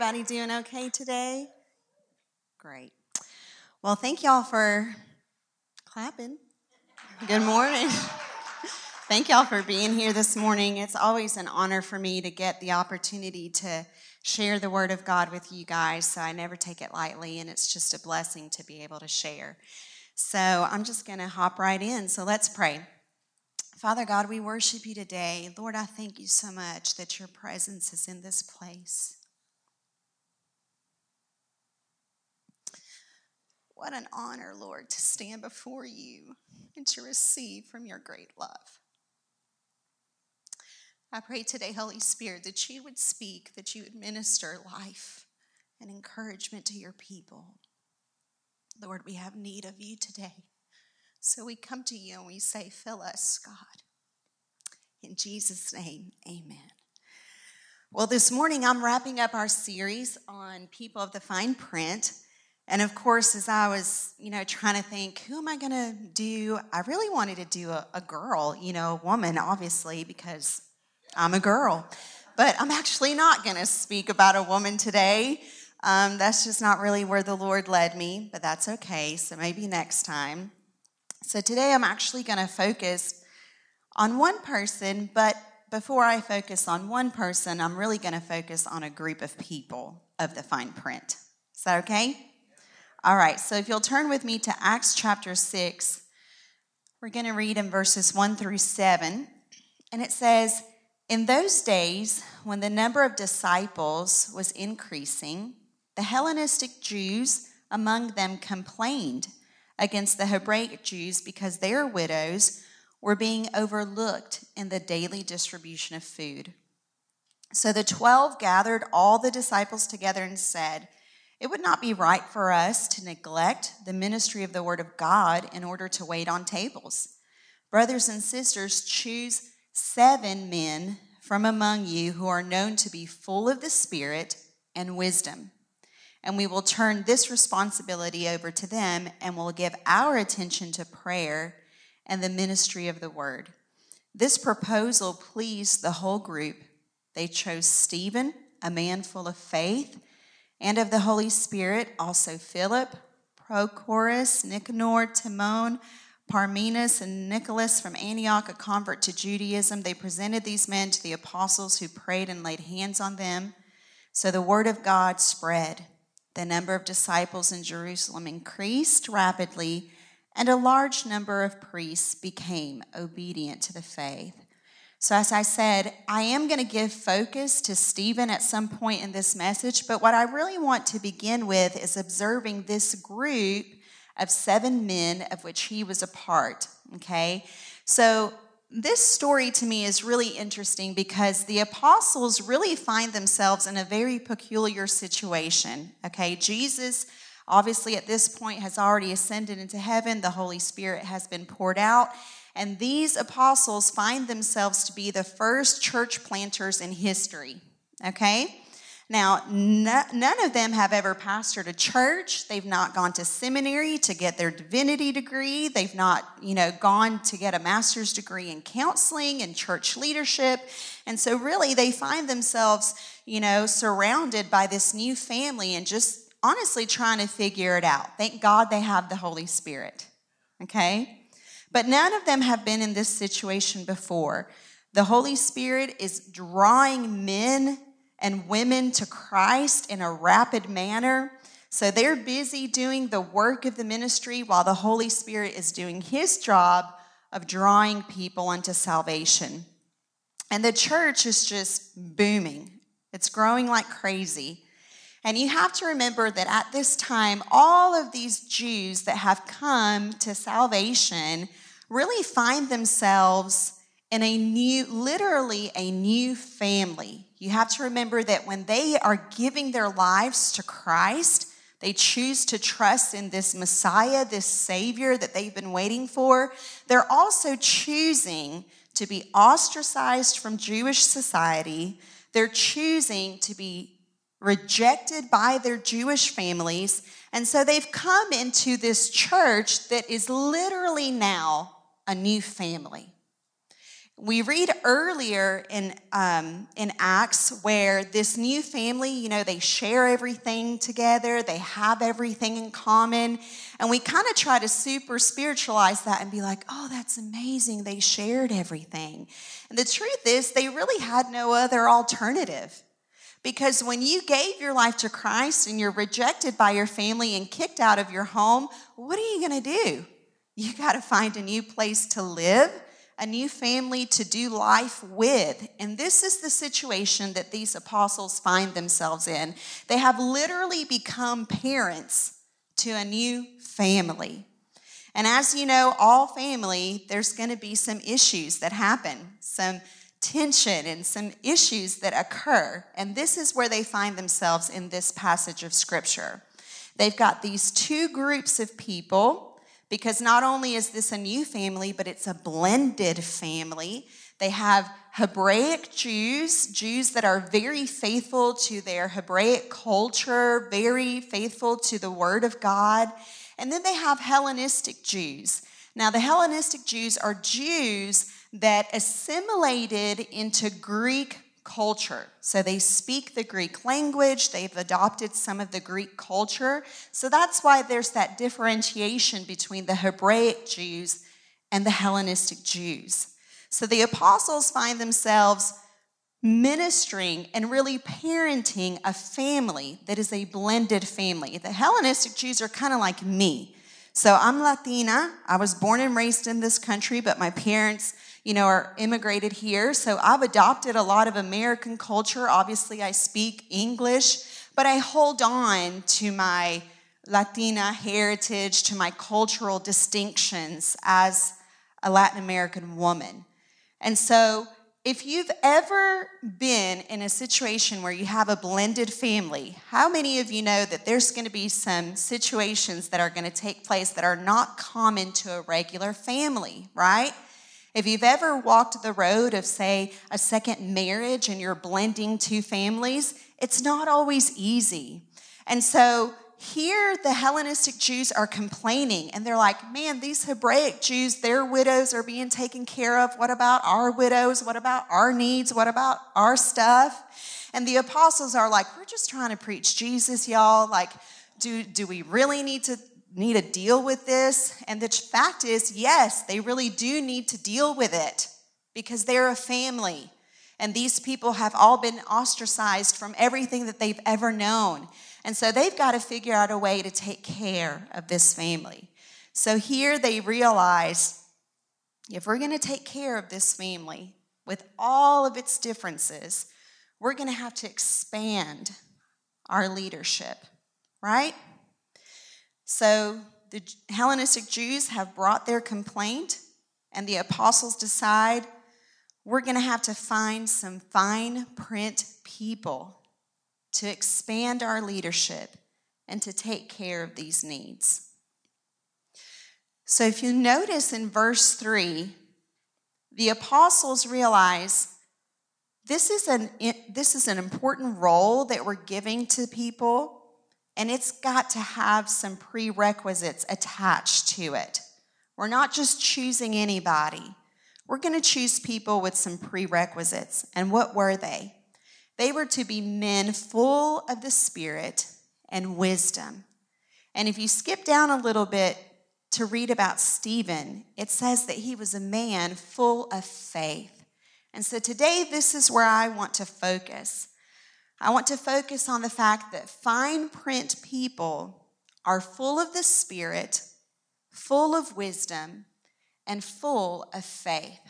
Everybody doing okay today? Great. Well, thank y'all for clapping. Good morning. thank y'all for being here this morning. It's always an honor for me to get the opportunity to share the Word of God with you guys, so I never take it lightly, and it's just a blessing to be able to share. So I'm just going to hop right in. So let's pray. Father God, we worship you today. Lord, I thank you so much that your presence is in this place. What an honor, Lord, to stand before you and to receive from your great love. I pray today, Holy Spirit, that you would speak, that you would minister life and encouragement to your people. Lord, we have need of you today. So we come to you and we say, Fill us, God. In Jesus' name, amen. Well, this morning I'm wrapping up our series on people of the fine print. And of course, as I was, you know, trying to think, who am I going to do? I really wanted to do a, a girl, you know, a woman, obviously, because I'm a girl. But I'm actually not going to speak about a woman today. Um, that's just not really where the Lord led me, but that's okay. So maybe next time. So today I'm actually going to focus on one person, but before I focus on one person, I'm really going to focus on a group of people of the fine print. Is that okay? All right, so if you'll turn with me to Acts chapter 6, we're going to read in verses 1 through 7. And it says, In those days, when the number of disciples was increasing, the Hellenistic Jews among them complained against the Hebraic Jews because their widows were being overlooked in the daily distribution of food. So the twelve gathered all the disciples together and said, It would not be right for us to neglect the ministry of the Word of God in order to wait on tables. Brothers and sisters, choose seven men from among you who are known to be full of the Spirit and wisdom. And we will turn this responsibility over to them and will give our attention to prayer and the ministry of the word. This proposal pleased the whole group. They chose Stephen, a man full of faith and of the Holy Spirit, also Philip, Prochorus, Nicanor, Timon, Parmenas, and Nicholas from Antioch, a convert to Judaism. They presented these men to the apostles who prayed and laid hands on them. So the word of God spread. The number of disciples in Jerusalem increased rapidly, and a large number of priests became obedient to the faith. So, as I said, I am going to give focus to Stephen at some point in this message, but what I really want to begin with is observing this group of seven men of which he was a part. Okay? So, this story to me is really interesting because the apostles really find themselves in a very peculiar situation. Okay, Jesus obviously at this point has already ascended into heaven, the Holy Spirit has been poured out. And these apostles find themselves to be the first church planters in history. Okay? Now, none of them have ever pastored a church. They've not gone to seminary to get their divinity degree. They've not, you know, gone to get a master's degree in counseling and church leadership. And so really they find themselves, you know, surrounded by this new family and just honestly trying to figure it out. Thank God they have the Holy Spirit. Okay? But none of them have been in this situation before. The Holy Spirit is drawing men and women to Christ in a rapid manner. So they're busy doing the work of the ministry while the Holy Spirit is doing his job of drawing people unto salvation. And the church is just booming, it's growing like crazy. And you have to remember that at this time, all of these Jews that have come to salvation really find themselves in a new, literally a new family you have to remember that when they are giving their lives to Christ, they choose to trust in this Messiah, this Savior that they've been waiting for. They're also choosing to be ostracized from Jewish society. They're choosing to be rejected by their Jewish families. And so they've come into this church that is literally now a new family. We read earlier in, um, in Acts where this new family, you know, they share everything together, they have everything in common. And we kind of try to super spiritualize that and be like, oh, that's amazing. They shared everything. And the truth is, they really had no other alternative. Because when you gave your life to Christ and you're rejected by your family and kicked out of your home, what are you going to do? You got to find a new place to live a new family to do life with. And this is the situation that these apostles find themselves in. They have literally become parents to a new family. And as you know, all family, there's going to be some issues that happen, some tension and some issues that occur. And this is where they find themselves in this passage of scripture. They've got these two groups of people because not only is this a new family, but it's a blended family. They have Hebraic Jews, Jews that are very faithful to their Hebraic culture, very faithful to the Word of God. And then they have Hellenistic Jews. Now, the Hellenistic Jews are Jews that assimilated into Greek culture. So they speak the Greek language, they've adopted some of the Greek culture. So that's why there's that differentiation between the Hebraic Jews and the Hellenistic Jews. So the apostles find themselves ministering and really parenting a family that is a blended family. The Hellenistic Jews are kind of like me. So I'm Latina. I was born and raised in this country, but my parents you know, are immigrated here. So I've adopted a lot of American culture. Obviously, I speak English, but I hold on to my Latina heritage, to my cultural distinctions as a Latin American woman. And so, if you've ever been in a situation where you have a blended family, how many of you know that there's going to be some situations that are going to take place that are not common to a regular family, right? If you've ever walked the road of, say, a second marriage and you're blending two families, it's not always easy. And so here the Hellenistic Jews are complaining and they're like, man, these Hebraic Jews, their widows are being taken care of. What about our widows? What about our needs? What about our stuff? And the apostles are like, we're just trying to preach Jesus, y'all. Like, do, do we really need to need to deal with this? And the fact is, yes, they really do need to deal with it because they're a family. And these people have all been ostracized from everything that they've ever known. And so they've got to figure out a way to take care of this family. So here they realize if we're going to take care of this family with all of its differences, we're going to have to expand our leadership, right? So the Hellenistic Jews have brought their complaint, and the apostles decide we're going to have to find some fine print people to expand our leadership and to take care of these needs. So if you notice in verse 3, the apostles realize this is an, this is an important role that we're giving to people and it's got to have some prerequisites attached to it. We're not just choosing anybody. We're going to choose people with some prerequisites. And what were they? They were to be men full of the Spirit and wisdom. And if you skip down a little bit to read about Stephen, it says that he was a man full of faith. And so today, this is where I want to focus. I want to focus on the fact that fine print people are full of the Spirit, full of wisdom, and full of faith.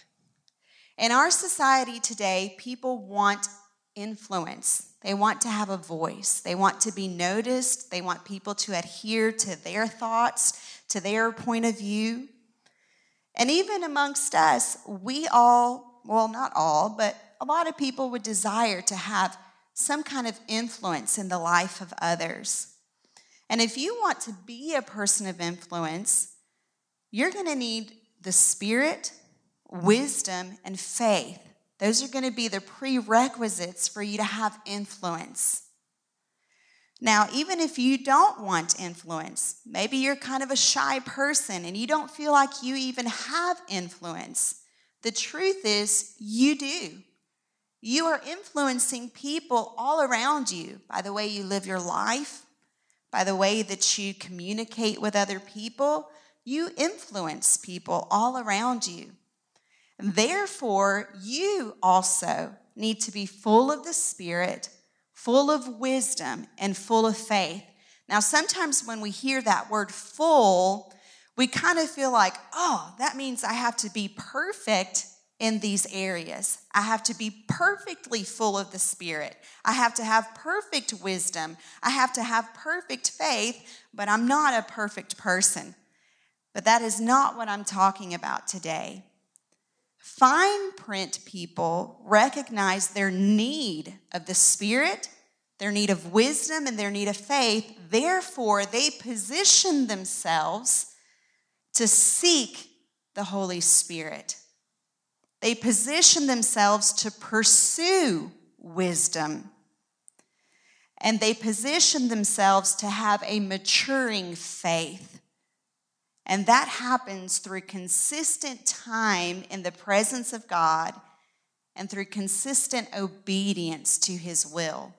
In our society today, people want influence. They want to have a voice. They want to be noticed. They want people to adhere to their thoughts, to their point of view. And even amongst us, we all, well, not all, but a lot of people would desire to have some kind of influence in the life of others. And if you want to be a person of influence, you're going to need the Spirit, wisdom, and faith. Those are going to be the prerequisites for you to have influence. Now, even if you don't want influence, maybe you're kind of a shy person and you don't feel like you even have influence, the truth is you do. You are influencing people all around you by the way you live your life, by the way that you communicate with other people. You influence people all around you. Therefore, you also need to be full of the Spirit, full of wisdom, and full of faith. Now, sometimes when we hear that word full, we kind of feel like, oh, that means I have to be perfect in these areas. I have to be perfectly full of the Spirit. I have to have perfect wisdom. I have to have perfect faith, but I'm not a perfect person. But that is not what I'm talking about today. Fine print people recognize their need of the Spirit, their need of wisdom, and their need of faith. Therefore, they position themselves to seek the Holy Spirit. They position themselves to pursue wisdom. And they position themselves to have a maturing faith. And that happens through consistent time in the presence of God and through consistent obedience to his will.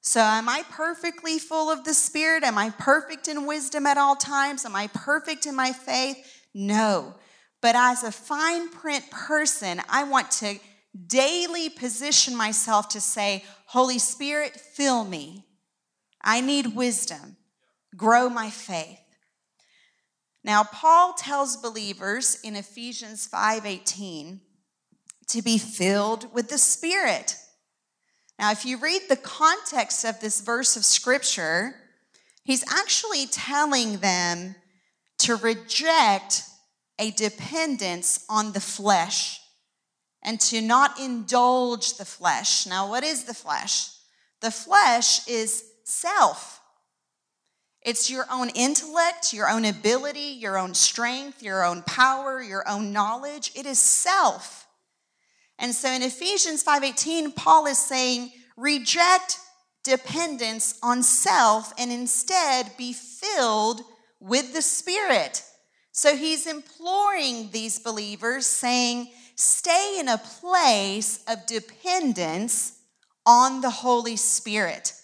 So, am I perfectly full of the Spirit? Am I perfect in wisdom at all times? Am I perfect in my faith? No. But as a fine print person, I want to daily position myself to say, Holy Spirit, fill me. I need wisdom. Grow my faith. Now, Paul tells believers in Ephesians 5:18 to be filled with the Spirit. Now, if you read the context of this verse of scripture, he's actually telling them to reject a dependence on the flesh and to not indulge the flesh. Now, what is the flesh? The flesh is self. It's your own intellect, your own ability, your own strength, your own power, your own knowledge. It is self. And so in Ephesians 5:18, Paul is saying, reject dependence on self and instead be filled with the Spirit. So he's imploring these believers, saying, stay in a place of dependence on the Holy Spirit.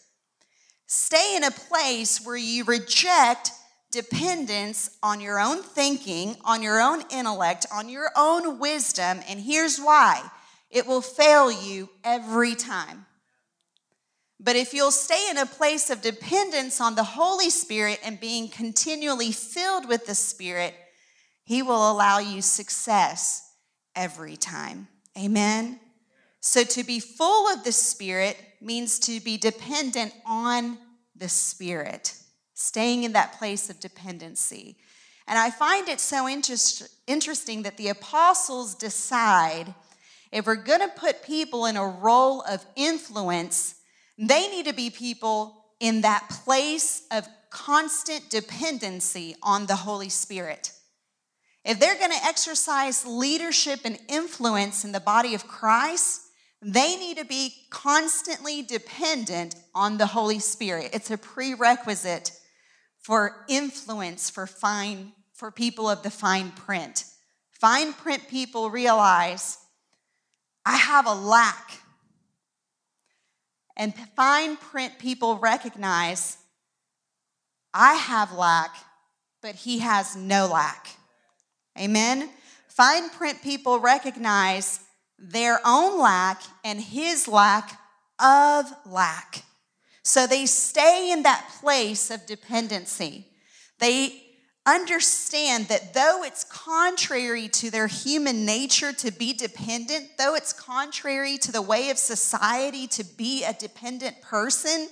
Stay in a place where you reject dependence on your own thinking, on your own intellect, on your own wisdom. And here's why it will fail you every time. But if you'll stay in a place of dependence on the Holy Spirit and being continually filled with the Spirit, He will allow you success every time. Amen. So to be full of the Spirit means to be dependent on the Spirit, staying in that place of dependency. And I find it so interest, interesting that the apostles decide if we're going to put people in a role of influence, they need to be people in that place of constant dependency on the Holy Spirit. If they're going to exercise leadership and influence in the body of Christ, they need to be constantly dependent on the Holy Spirit. It's a prerequisite for influence for fine for people of the fine print. Fine print people realize I have a lack. And fine print people recognize I have lack, but he has no lack. Amen. Fine print people recognize their own lack and his lack of lack. So they stay in that place of dependency. They understand that though it's contrary to their human nature to be dependent, though it's contrary to the way of society to be a dependent person,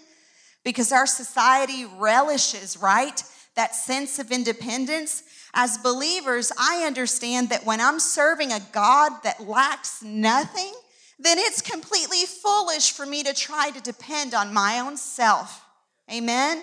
because our society relishes, right, that sense of independence, as believers, I understand that when I'm serving a God that lacks nothing, then it's completely foolish for me to try to depend on my own self. Amen?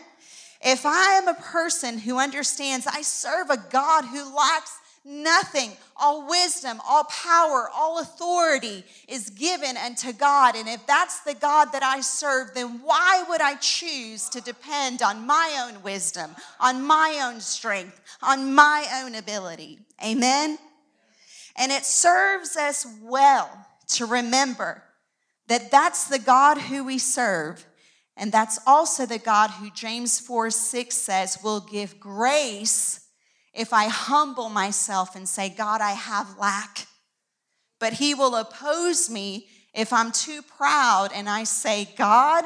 If I am a person who understands I serve a God who lacks nothing, all wisdom, all power, all authority is given unto God. And if that's the God that I serve, then why would I choose to depend on my own wisdom, on my own strength, on my own ability? Amen? And it serves us well to remember that that's the God who we serve. And that's also the God who James 4 6 says will give grace if I humble myself and say, God, I have lack. But he will oppose me if I'm too proud and I say, God,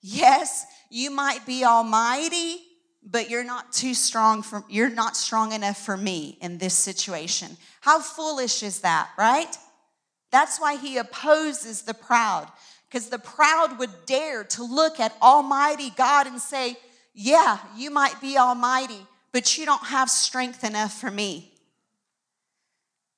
yes, you might be almighty, but you're not too strong for you're not strong enough for me in this situation. How foolish is that, right? That's why he opposes the proud because the proud would dare to look at almighty God and say, "Yeah, you might be almighty, but you don't have strength enough for me."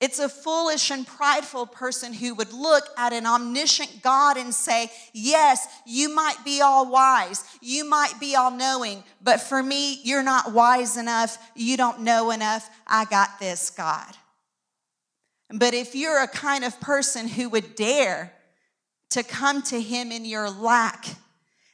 It's a foolish and prideful person who would look at an omniscient God and say, Yes, you might be all wise, you might be all knowing, but for me, you're not wise enough, you don't know enough. I got this, God. But if you're a kind of person who would dare to come to Him in your lack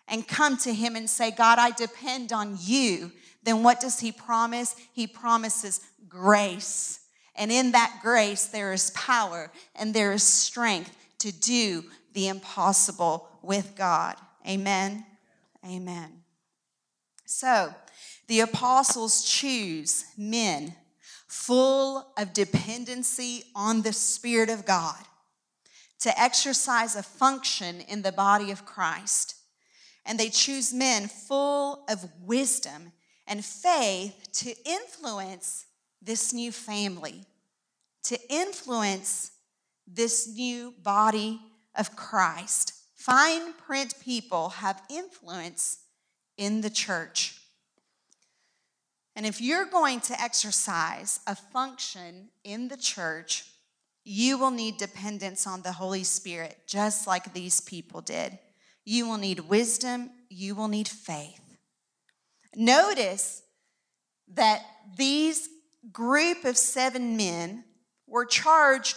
and come to Him and say, God, I depend on you, then what does He promise? He promises grace and in that grace, there is power and there is strength to do the impossible with God. Amen. Amen. So, the apostles choose men full of dependency on the Spirit of God to exercise a function in the body of Christ. And they choose men full of wisdom and faith to influence this new family, to influence this new body of Christ. Fine print people have influence in the church. And if you're going to exercise a function in the church, you will need dependence on the Holy Spirit, just like these people did. You will need wisdom, you will need faith. Notice that these group of seven men were charged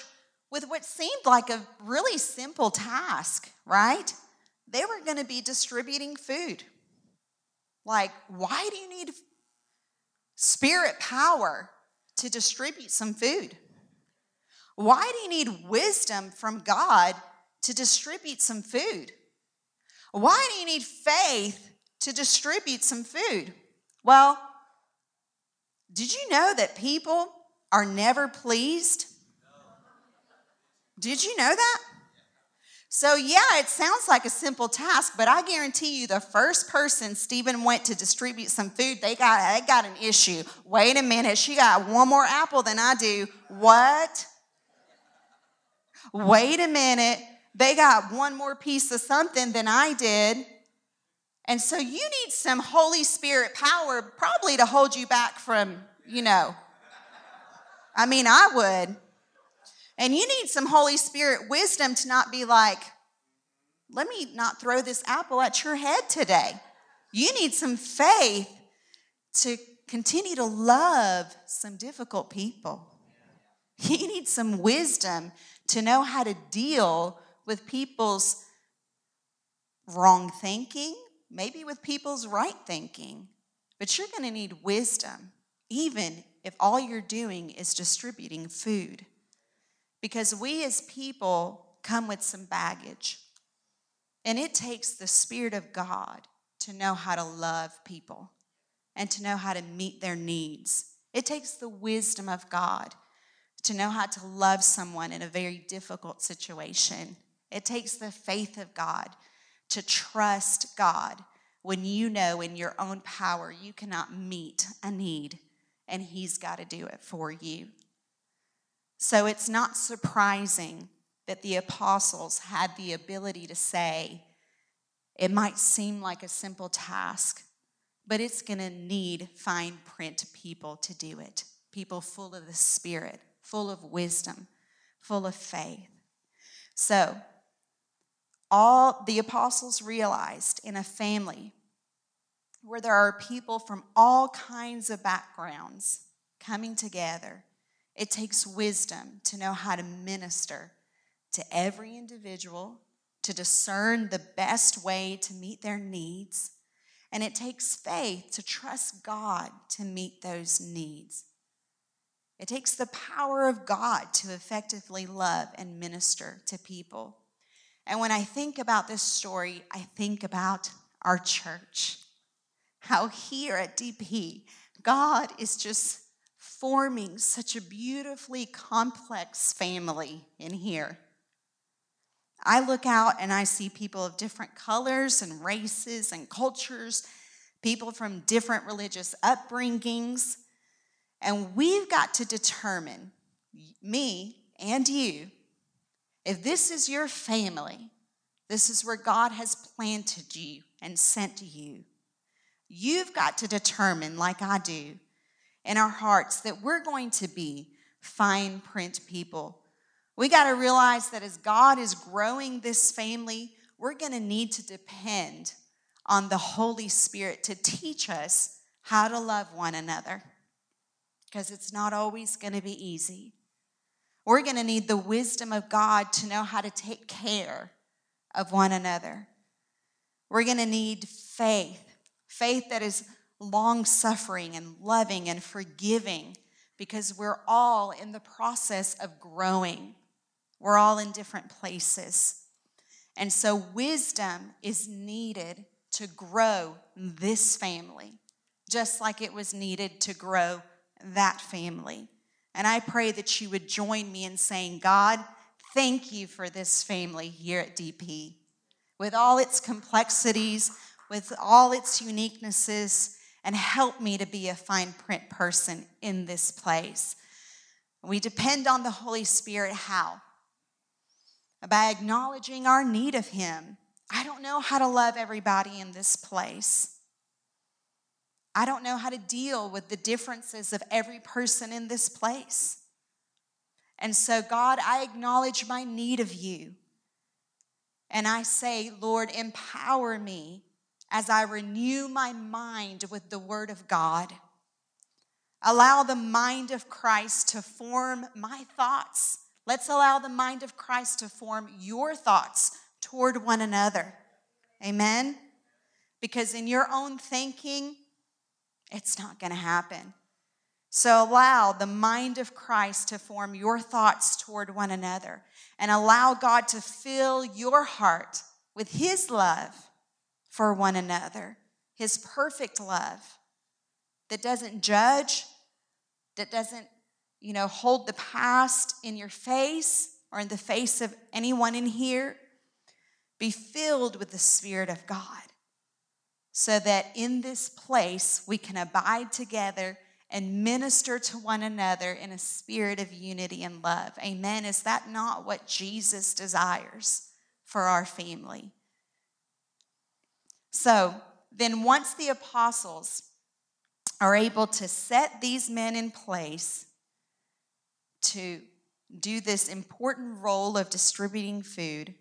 with what seemed like a really simple task, right? They were going to be distributing food. Like, why do you need spirit power to distribute some food? Why do you need wisdom from God to distribute some food? Why do you need faith to distribute some food? Well, did you know that people are never pleased? Did you know that? So, yeah, it sounds like a simple task, but I guarantee you the first person Stephen went to distribute some food, they got, they got an issue. Wait a minute, she got one more apple than I do. What? Wait a minute, they got one more piece of something than I did. And so you need some Holy Spirit power probably to hold you back from, you know. I mean, I would. And you need some Holy Spirit wisdom to not be like, let me not throw this apple at your head today. You need some faith to continue to love some difficult people. You needs some wisdom to know how to deal with people's wrong thinking, maybe with people's right thinking, but you're going to need wisdom, even if all you're doing is distributing food. Because we as people come with some baggage, and it takes the Spirit of God to know how to love people and to know how to meet their needs. It takes the wisdom of God to know how to love someone in a very difficult situation. It takes the faith of God to trust God when you know in your own power you cannot meet a need and He's got to do it for you. So it's not surprising that the apostles had the ability to say, it might seem like a simple task, but it's going to need fine print people to do it. People full of the Spirit, full of wisdom, full of faith. So all the apostles realized in a family where there are people from all kinds of backgrounds coming together, it takes wisdom to know how to minister to every individual, to discern the best way to meet their needs. And it takes faith to trust God to meet those needs. It takes the power of God to effectively love and minister to people. And when I think about this story, I think about our church. How here at DP, God is just forming such a beautifully complex family in here. I look out and I see people of different colors and races and cultures, people from different religious upbringings. And we've got to determine, me and you, if this is your family, this is where God has planted you and sent you. You've got to determine, like I do, in our hearts that we're going to be fine print people we got to realize that as God is growing this family, we're going to need to depend on the Holy Spirit to teach us how to love one another because it's not always going to be easy. We're going to need the wisdom of God to know how to take care of one another. We're going to need faith, faith that is long suffering and loving and forgiving because we're all in the process of growing. We're all in different places. And so, wisdom is needed to grow this family, just like it was needed to grow that family. And I pray that you would join me in saying, God, thank you for this family here at DP. With all its complexities, with all its uniquenesses, and help me to be a fine print person in this place. We depend on the Holy Spirit. How? by acknowledging our need of Him. I don't know how to love everybody in this place. I don't know how to deal with the differences of every person in this place. And so, God, I acknowledge my need of you. And I say, Lord, empower me as I renew my mind with the Word of God. Allow the mind of Christ to form my thoughts Let's allow the mind of Christ to form your thoughts toward one another. Amen? Because in your own thinking, it's not going to happen. So allow the mind of Christ to form your thoughts toward one another and allow God to fill your heart with His love for one another, His perfect love that doesn't judge, that doesn't you know, hold the past in your face or in the face of anyone in here. Be filled with the Spirit of God so that in this place we can abide together and minister to one another in a spirit of unity and love. Amen. Is that not what Jesus desires for our family? So, then once the apostles are able to set these men in place, to do this important role of distributing food,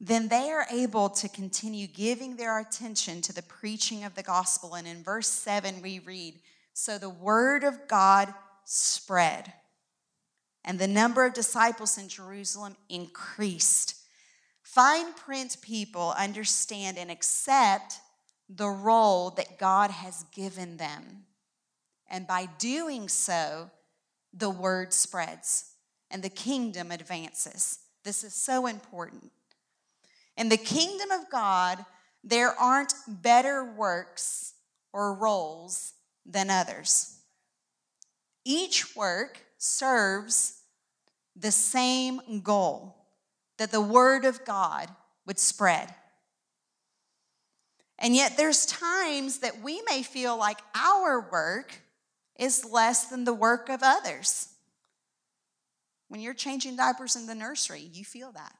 then they are able to continue giving their attention to the preaching of the gospel. And in verse 7, we read So the word of God spread, and the number of disciples in Jerusalem increased. Fine print people understand and accept the role that God has given them. And by doing so, the word spreads and the kingdom advances. This is so important. In the kingdom of God, there aren't better works or roles than others. Each work serves the same goal that the word of God would spread. And yet, there's times that we may feel like our work is less than the work of others. When you're changing diapers in the nursery, you feel that.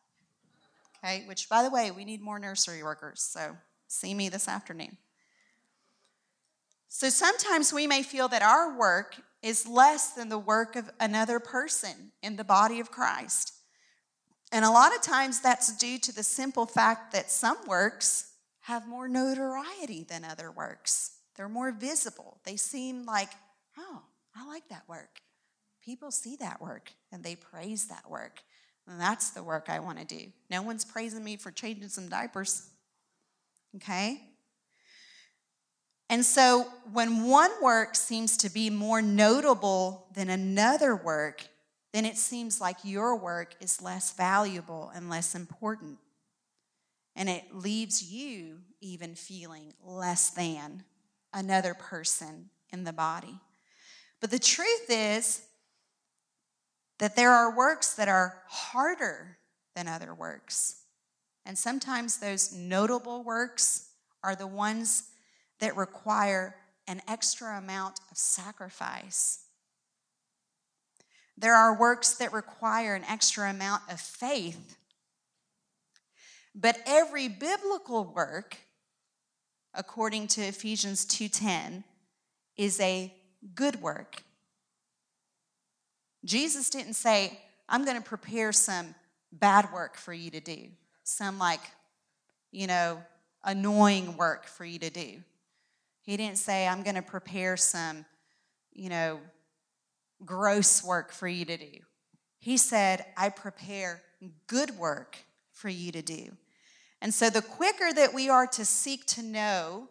Okay, which by the way, we need more nursery workers, so see me this afternoon. So sometimes we may feel that our work is less than the work of another person in the body of Christ. And a lot of times that's due to the simple fact that some works have more notoriety than other works. They're more visible. They seem like, oh, I like that work. People see that work and they praise that work. That's the work I want to do. No one's praising me for changing some diapers. Okay? And so when one work seems to be more notable than another work, then it seems like your work is less valuable and less important. And it leaves you even feeling less than another person in the body. But the truth is that there are works that are harder than other works. And sometimes those notable works are the ones that require an extra amount of sacrifice there are works that require an extra amount of faith. But every biblical work, according to Ephesians 2:10, is a good work. Jesus didn't say, I'm going to prepare some bad work for you to do, some like, you know, annoying work for you to do. He didn't say, I'm going to prepare some, you know, gross work for you to do. He said, I prepare good work for you to do. And so, the quicker that we are to seek to know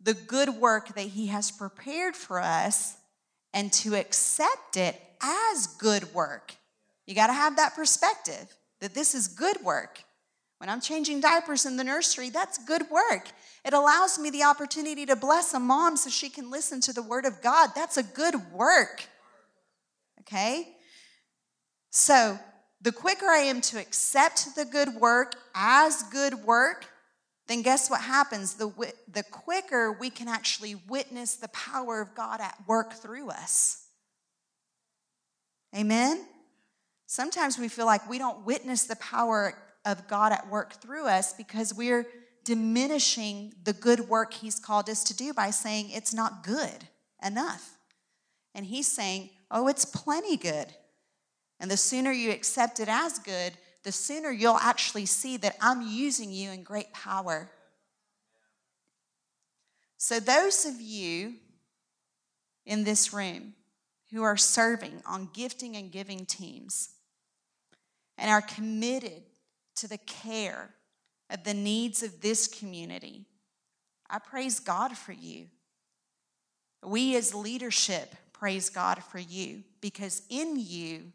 the good work that He has prepared for us and to accept it as good work, you got to have that perspective that this is good work. When I'm changing diapers in the nursery, that's good work. It allows me the opportunity to bless a mom so she can listen to the Word of God. That's a good work okay? So, the quicker I am to accept the good work as good work, then guess what happens? The, the quicker we can actually witness the power of God at work through us. Amen? Sometimes we feel like we don't witness the power of God at work through us because we're diminishing the good work He's called us to do by saying it's not good enough. And He's saying, Oh, it's plenty good. And the sooner you accept it as good, the sooner you'll actually see that I'm using you in great power. So, those of you in this room who are serving on gifting and giving teams and are committed to the care of the needs of this community, I praise God for you. We as leadership praise God for you because in you,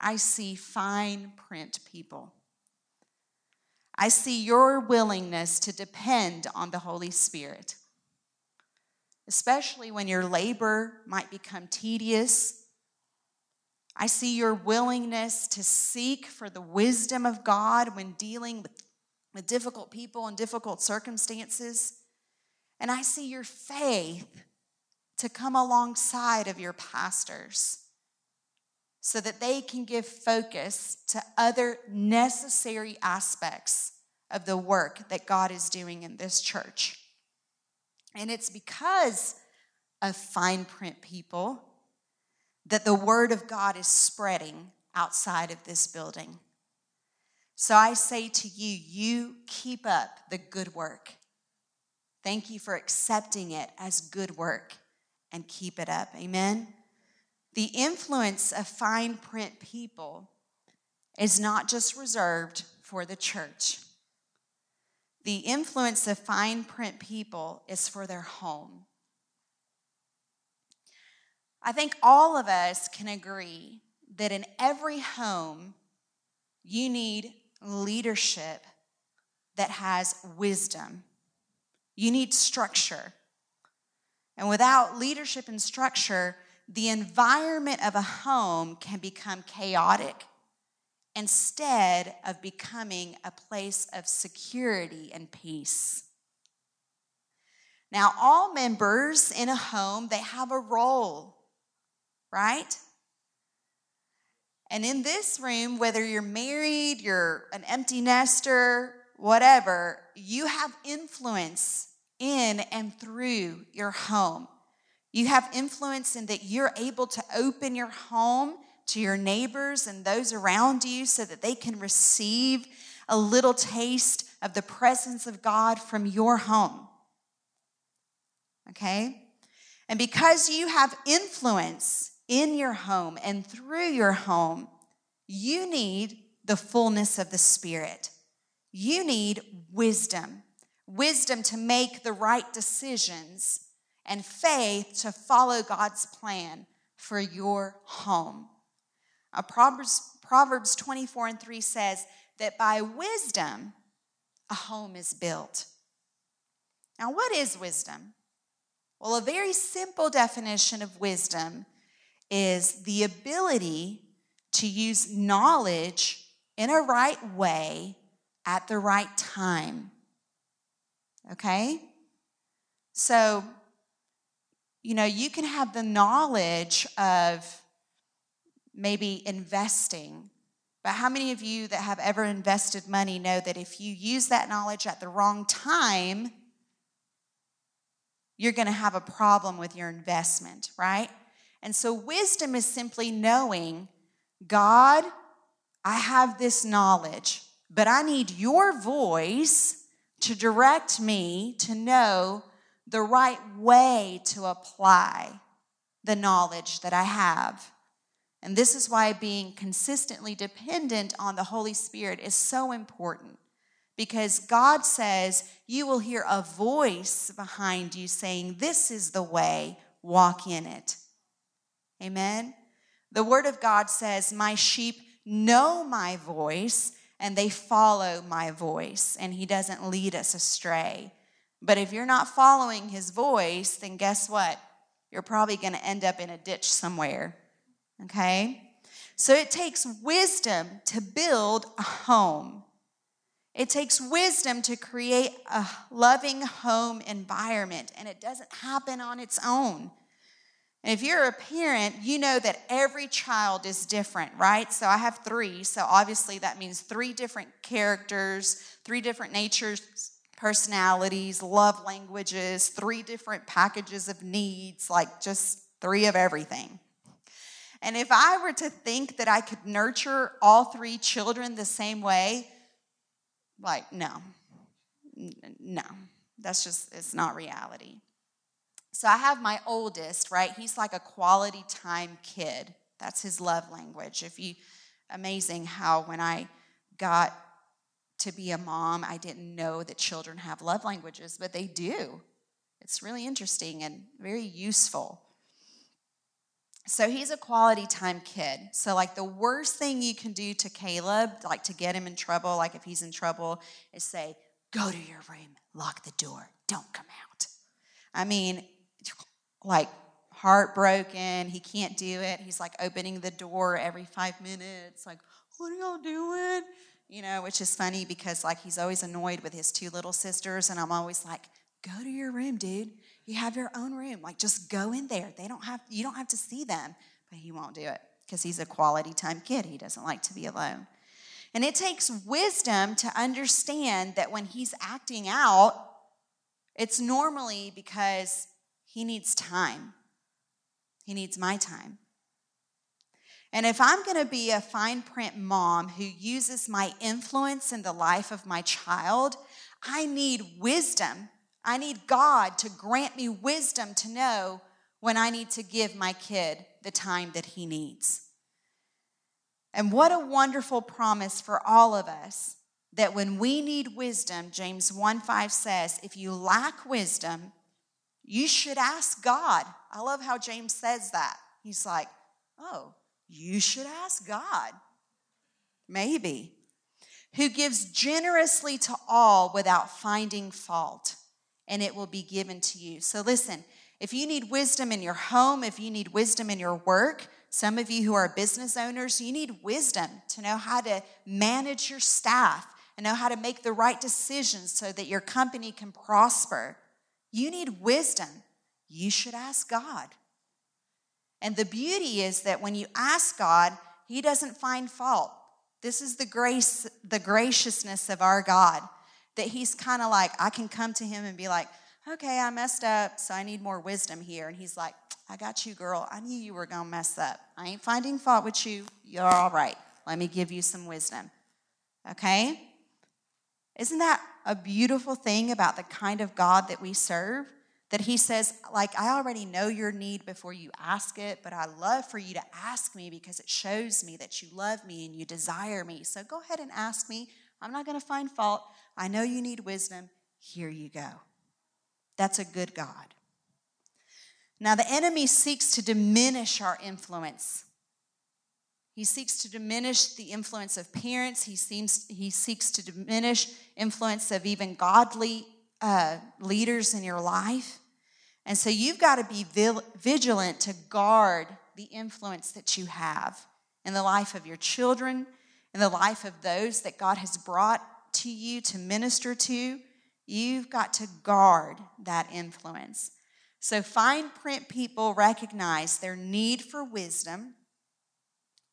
I see fine print people. I see your willingness to depend on the Holy Spirit, especially when your labor might become tedious. I see your willingness to seek for the wisdom of God when dealing with, with difficult people and difficult circumstances. And I see your faith to come alongside of your pastors so that they can give focus to other necessary aspects of the work that God is doing in this church. And it's because of fine print people that the word of God is spreading outside of this building. So I say to you, you keep up the good work. Thank you for accepting it as good work and keep it up. Amen? The influence of fine print people is not just reserved for the church. The influence of fine print people is for their home. I think all of us can agree that in every home, you need leadership that has wisdom. You need structure. And without leadership and structure, the environment of a home can become chaotic instead of becoming a place of security and peace. Now, all members in a home, they have a role, right? And in this room, whether you're married, you're an empty nester, whatever, you have influence in and through your home. You have influence in that you're able to open your home to your neighbors and those around you so that they can receive a little taste of the presence of God from your home. Okay? And because you have influence in your home and through your home, you need the fullness of the Spirit. You need wisdom wisdom to make the right decisions and faith to follow God's plan for your home. Uh, Proverbs, Proverbs 24 and 3 says that by wisdom, a home is built. Now, what is wisdom? Well, a very simple definition of wisdom is the ability to use knowledge in a right way at the right time. Okay? So, you know, you can have the knowledge of maybe investing, but how many of you that have ever invested money know that if you use that knowledge at the wrong time, you're going to have a problem with your investment, right? And so, wisdom is simply knowing God, I have this knowledge, but I need your voice to direct me to know the right way to apply the knowledge that I have. And this is why being consistently dependent on the Holy Spirit is so important. Because God says you will hear a voice behind you saying, This is the way, walk in it. Amen. The Word of God says, My sheep know my voice and they follow my voice, and He doesn't lead us astray. But if you're not following His voice, then guess what? You're probably going to end up in a ditch somewhere. Okay? So it takes wisdom to build a home. It takes wisdom to create a loving home environment, and it doesn't happen on its own. And if you're a parent, you know that every child is different, right? So I have three. So obviously that means three different characters, three different natures, personalities, love languages, three different packages of needs, like just three of everything. And if I were to think that I could nurture all three children the same way, like, no, no, that's just, it's not reality. So I have my oldest, right? He's like a quality time kid. That's his love language. If you amazing how when I got to be a mom, I didn't know that children have love languages, but they do. It's really interesting and very useful. So he's a quality time kid. So, like, the worst thing you can do to Caleb, like to get him in trouble, like if he's in trouble, is say, Go to your room, lock the door, don't come out. I mean, like heartbroken. He can't do it. He's like opening the door every five minutes, like, what are y'all doing? You know, which is funny because like he's always annoyed with his two little sisters, and I'm always like, go to your room, dude. You have your own room. Like just go in there. They don't have you don't have to see them. But he won't do it because he's a quality time kid. He doesn't like to be alone. And it takes wisdom to understand that when he's acting out, it's normally because he needs time. He needs my time. And if I'm going to be a fine print mom who uses my influence in the life of my child, I need wisdom. I need God to grant me wisdom to know when I need to give my kid the time that he needs. And what a wonderful promise for all of us that when we need wisdom, James 1 5 says, if you lack wisdom, you should ask God. I love how James says that. He's like, oh, you should ask God. Maybe. Who gives generously to all without finding fault, and it will be given to you. So listen, if you need wisdom in your home, if you need wisdom in your work, some of you who are business owners, you need wisdom to know how to manage your staff and know how to make the right decisions so that your company can prosper. You need wisdom. You should ask God. And the beauty is that when you ask God, He doesn't find fault. This is the grace, the graciousness of our God, that He's kind of like, I can come to Him and be like, okay, I messed up, so I need more wisdom here. And He's like, I got you, girl. I knew you were going to mess up. I ain't finding fault with you. You're all right. Let me give you some wisdom. Okay? Isn't that a beautiful thing about the kind of God that we serve? That He says, like, I already know your need before you ask it, but I love for you to ask me because it shows me that you love me and you desire me. So go ahead and ask me. I'm not going to find fault. I know you need wisdom. Here you go. That's a good God. Now, the enemy seeks to diminish our influence. He seeks to diminish the influence of parents. He, seems, he seeks to diminish influence of even godly uh, leaders in your life. And so you've got to be vigilant to guard the influence that you have in the life of your children, in the life of those that God has brought to you to minister to. You've got to guard that influence. So, fine print people recognize their need for wisdom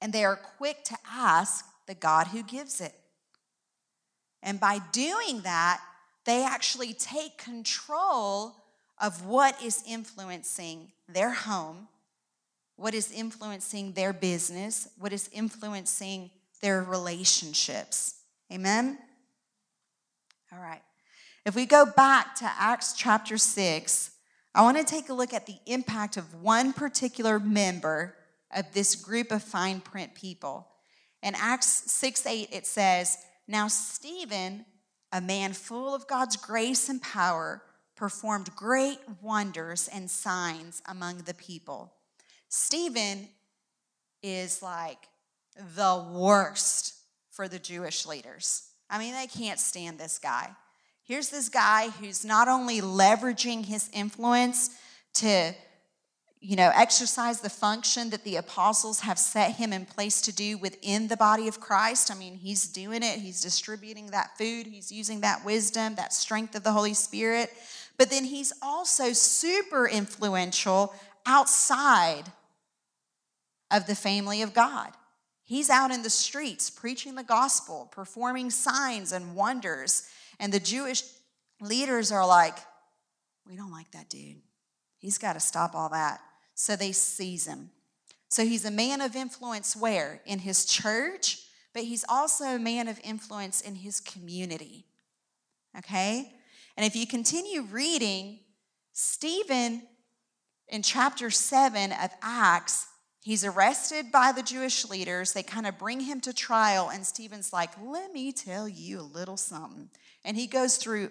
and they are quick to ask the God who gives it. And by doing that, they actually take control of what is influencing their home, what is influencing their business, what is influencing their relationships. Amen? All right. If we go back to Acts chapter 6, I want to take a look at the impact of one particular member of this group of fine print people. In Acts 6 8, it says, Now Stephen, a man full of God's grace and power, performed great wonders and signs among the people. Stephen is like the worst for the Jewish leaders. I mean, they can't stand this guy. Here's this guy who's not only leveraging his influence to you know, exercise the function that the apostles have set him in place to do within the body of Christ. I mean, he's doing it, he's distributing that food, he's using that wisdom, that strength of the Holy Spirit. But then he's also super influential outside of the family of God. He's out in the streets preaching the gospel, performing signs and wonders. And the Jewish leaders are like, we don't like that dude. He's got to stop all that. So they seize him. So he's a man of influence where? In his church, but he's also a man of influence in his community. Okay? And if you continue reading, Stephen in chapter 7 of Acts, he's arrested by the Jewish leaders. They kind of bring him to trial, and Stephen's like, Let me tell you a little something. And he goes through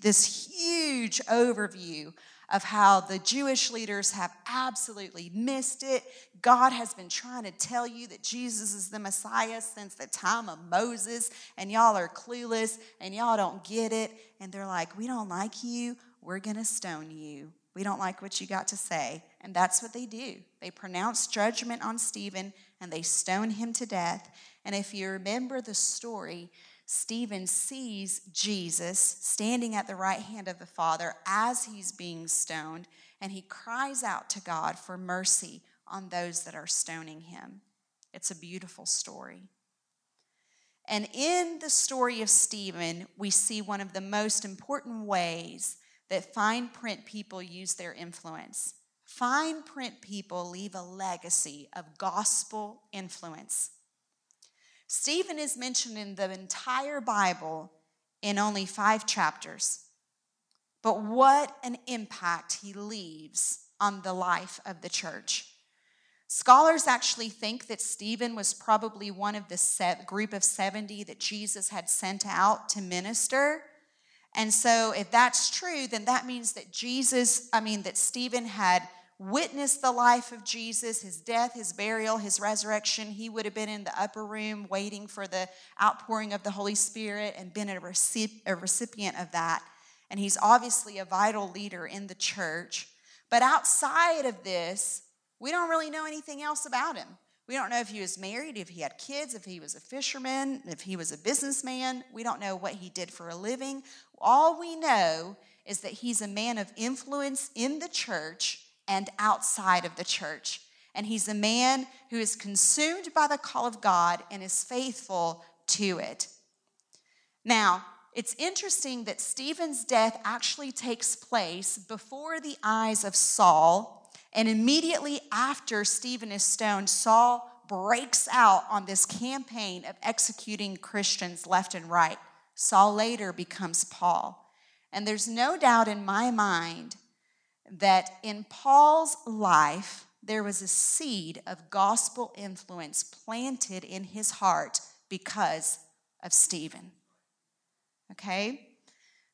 this huge overview of how the Jewish leaders have absolutely missed it. God has been trying to tell you that Jesus is the Messiah since the time of Moses, and y'all are clueless and y'all don't get it. And they're like, We don't like you. We're going to stone you. We don't like what you got to say. And that's what they do. They pronounce judgment on Stephen and they stone him to death. And if you remember the story, Stephen sees Jesus standing at the right hand of the Father as he's being stoned, and he cries out to God for mercy on those that are stoning him. It's a beautiful story. And in the story of Stephen, we see one of the most important ways that fine print people use their influence. Fine print people leave a legacy of gospel influence. Stephen is mentioned in the entire Bible in only five chapters. But what an impact he leaves on the life of the church. Scholars actually think that Stephen was probably one of the group of 70 that Jesus had sent out to minister. And so, if that's true, then that means that Jesus, I mean, that Stephen had witnessed the life of Jesus, his death, his burial, his resurrection, he would have been in the upper room waiting for the outpouring of the Holy Spirit and been a, recipient of that. And he's obviously a vital leader in the church. But outside of this, we don't really know anything else about him. We don't know if he was married, if he had kids, if he was a fisherman, if he was a businessman. We don't know what he did for a living. All we know is that he's a man of influence in the church and outside of the church. And he's a man who is consumed by the call of God and is faithful to it. Now, it's interesting that Stephen's death actually takes place before the eyes of Saul And immediately after Stephen is stoned, Saul breaks out on this campaign of executing Christians left and right. Saul later becomes Paul. And there's no doubt in my mind that in Paul's life, there was a seed of gospel influence planted in his heart because of Stephen. Okay?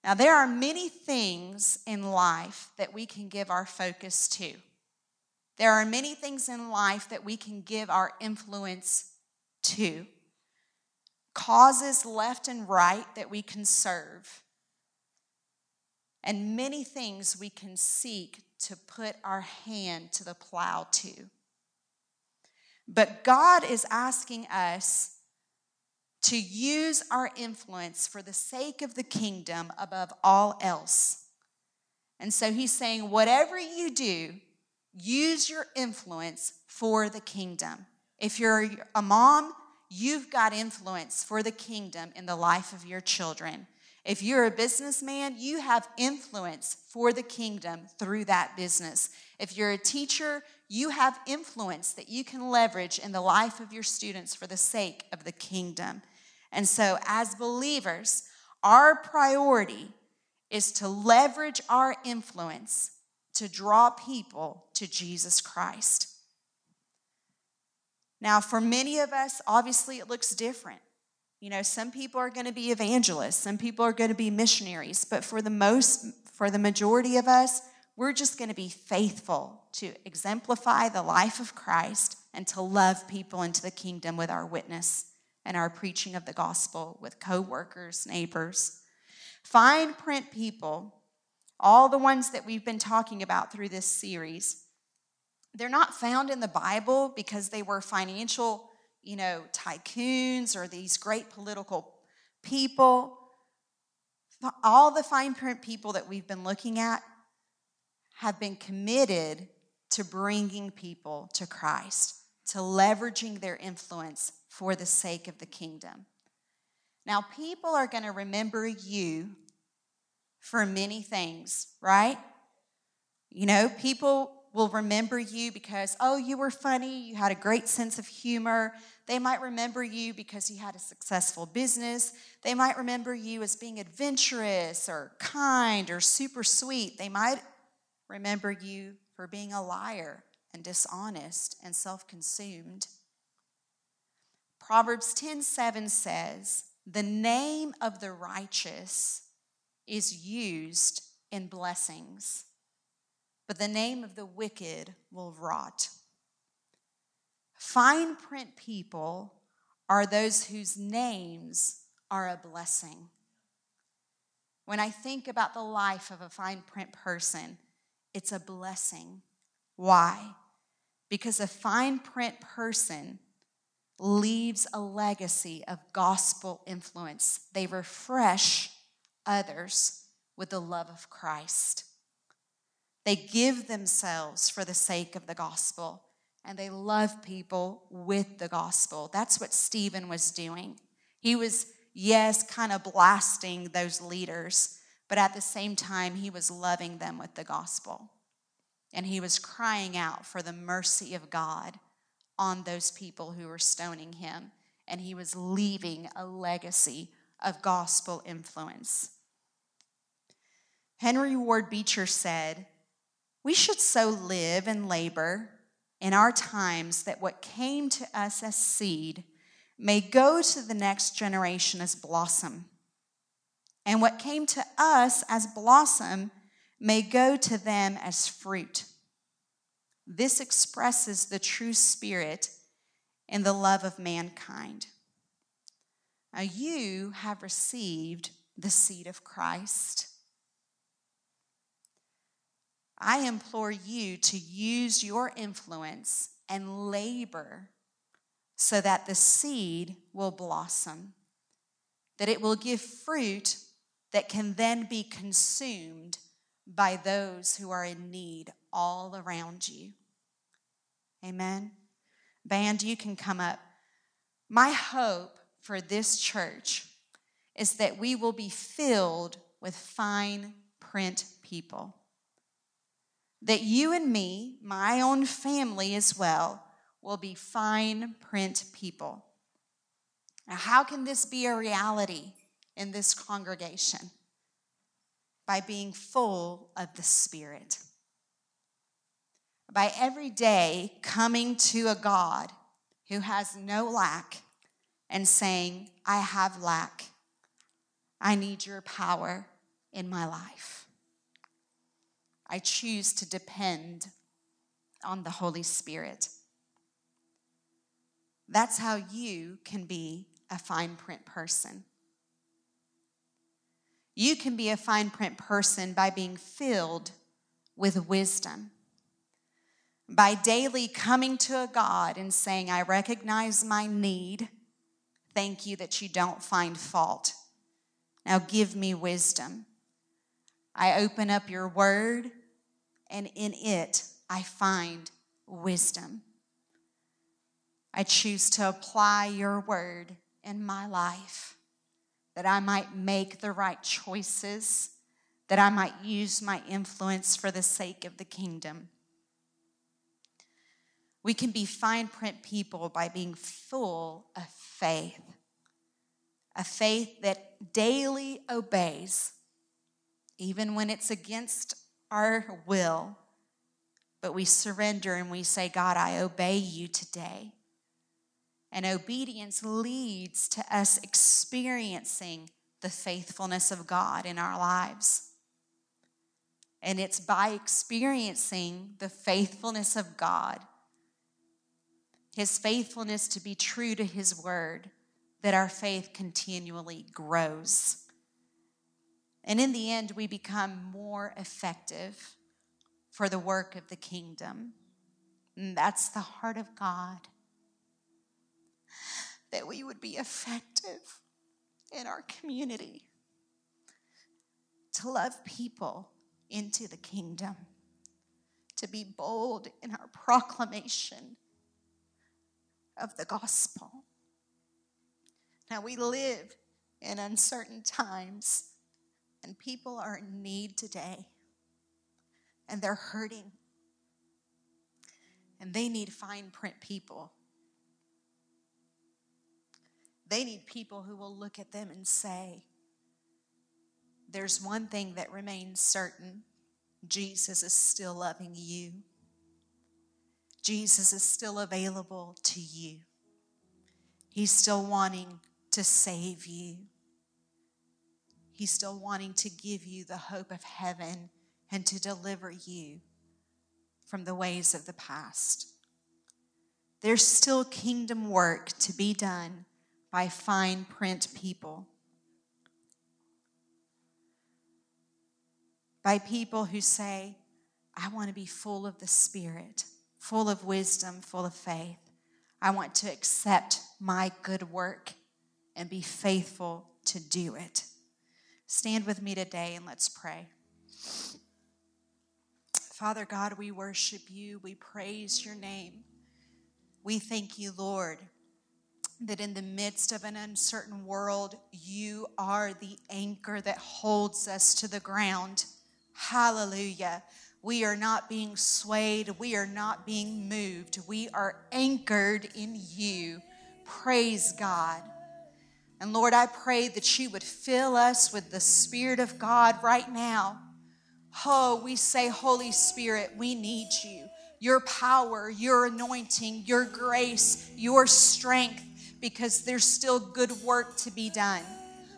Now, there are many things in life that we can give our focus to. There are many things in life that we can give our influence to. Causes left and right that we can serve. And many things we can seek to put our hand to the plow to. But God is asking us to use our influence for the sake of the kingdom above all else. And so he's saying, whatever you do, use your influence for the kingdom. If you're a mom, you've got influence for the kingdom in the life of your children. If you're a businessman, you have influence for the kingdom through that business. If you're a teacher, you have influence that you can leverage in the life of your students for the sake of the kingdom. And so, as believers, our priority is to leverage our influence to draw people to Jesus Christ. Now, for many of us, obviously it looks different. You know, some people are going to be evangelists, some people are going to be missionaries, but for the most, for the majority of us, we're just going to be faithful to exemplify the life of Christ and to love people into the kingdom with our witness and our preaching of the gospel with coworkers, neighbors. Fine print people, all the ones that we've been talking about through this series, they're not found in the Bible because they were financial, you know, tycoons or these great political people. All the fine print people that we've been looking at have been committed to bringing people to Christ, to leveraging their influence for the sake of the kingdom. Now, people are going to remember you for many things, right? You know, people will remember you because, oh, you were funny, you had a great sense of humor. They might remember you because you had a successful business. They might remember you as being adventurous or kind or super sweet. They might remember you for being a liar and dishonest and self consumed. Proverbs 10 7 says, The name of the righteous is used in blessings, but the name of the wicked will rot. Fine print people are those whose names are a blessing. When I think about the life of a fine print person, it's a blessing. Why? Because a fine print person leaves a legacy of gospel influence. They refresh others with the love of Christ. They give themselves for the sake of the gospel and they love people with the gospel. That's what Stephen was doing. He was, yes, kind of blasting those leaders, but at the same time, he was loving them with the gospel. And he was crying out for the mercy of God on those people who were stoning him, and he was leaving a legacy of gospel influence. Henry Ward Beecher said, We should so live and labor in our times that what came to us as seed may go to the next generation as blossom, and what came to us as blossom may go to them as fruit. This expresses the true spirit in the love of mankind. Now, you have received the seed of Christ. I implore you to use your influence and labor so that the seed will blossom, that it will give fruit that can then be consumed by those who are in need all around you. Amen. Band, you can come up. My hope for this church is that we will be filled with fine print people. That you and me, my own family as well, will be fine print people. Now, how can this be a reality in this congregation? By being full of the Spirit. By every day coming to a God who has no lack and saying, I have lack. I need your power in my life. I choose to depend on the Holy Spirit. That's how you can be a fine print person. You can be a fine print person by being filled with wisdom, by daily coming to a God and saying, I recognize my need. Thank you that you don't find fault. Now give me wisdom. I open up your word, and in it I find wisdom. I choose to apply your word in my life that I might make the right choices, that I might use my influence for the sake of the kingdom. We can be fine print people by being full of faith, a faith that daily obeys, even when it's against our will. But we surrender and we say, God, I obey you today. And obedience leads to us experiencing the faithfulness of God in our lives. And it's by experiencing the faithfulness of God, His faithfulness to be true to His word, that our faith continually grows. And in the end, we become more effective for the work of the kingdom. And that's the heart of God that we would be effective in our community, to love people into the kingdom, to be bold in our proclamation of the gospel. Now, we live in uncertain times, and people are in need today, and they're hurting, and they need fine print people. They need people who will look at them and say, There's one thing that remains certain. Jesus is still loving you, Jesus is still available to you, He's still wanting to save you. He's still wanting to give you the hope of heaven and to deliver you from the ways of the past. There's still kingdom work to be done by fine print people. By people who say, I want to be full of the Spirit, full of wisdom, full of faith. I want to accept my good work and be faithful to do it. Stand with me today and let's pray. Father God, we worship you. We praise your name. We thank you, Lord that in the midst of an uncertain world, you are the anchor that holds us to the ground. Hallelujah. We are not being swayed, we are not being moved. We are anchored in you. Praise God. And Lord, I pray that you would fill us with the Spirit of God right now. Oh, we say, Holy Spirit, we need you. Your power, your anointing, your grace, your strength because there's still good work to be done.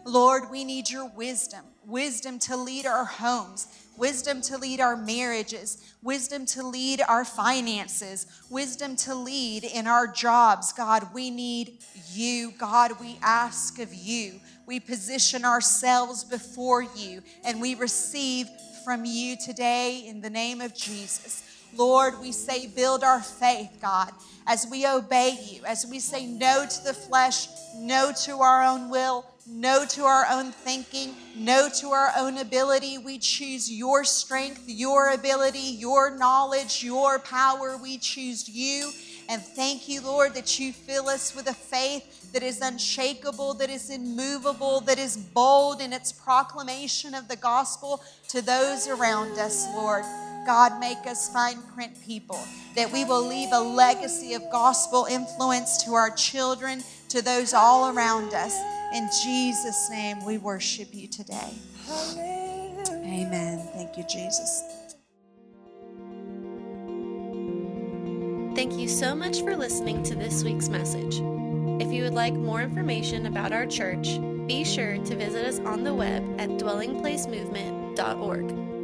Lord, we need your wisdom wisdom to lead our homes, wisdom to lead our marriages, wisdom to lead our finances, wisdom to lead in our jobs. God, we need you. God, we ask of you. We position ourselves before you and we receive from you today in the name of Jesus. Lord, we say, build our faith, God, as we obey you, as we say no to the flesh, no to our own will, no to our own thinking, no to our own ability. We choose your strength, your ability, your knowledge, your power. We choose you. And thank you, Lord, that you fill us with a faith that is unshakable, that is immovable, that is bold in its proclamation of the gospel to those around us, Lord. God, make us fine print people, that we will leave a legacy of gospel influence to our children, to those all around us. In Jesus' name, we worship you today. Amen. Thank you, Jesus. Thank you so much for listening to this week's message. If you would like more information about our church, be sure to visit us on the web at dwellingplacemovement.org.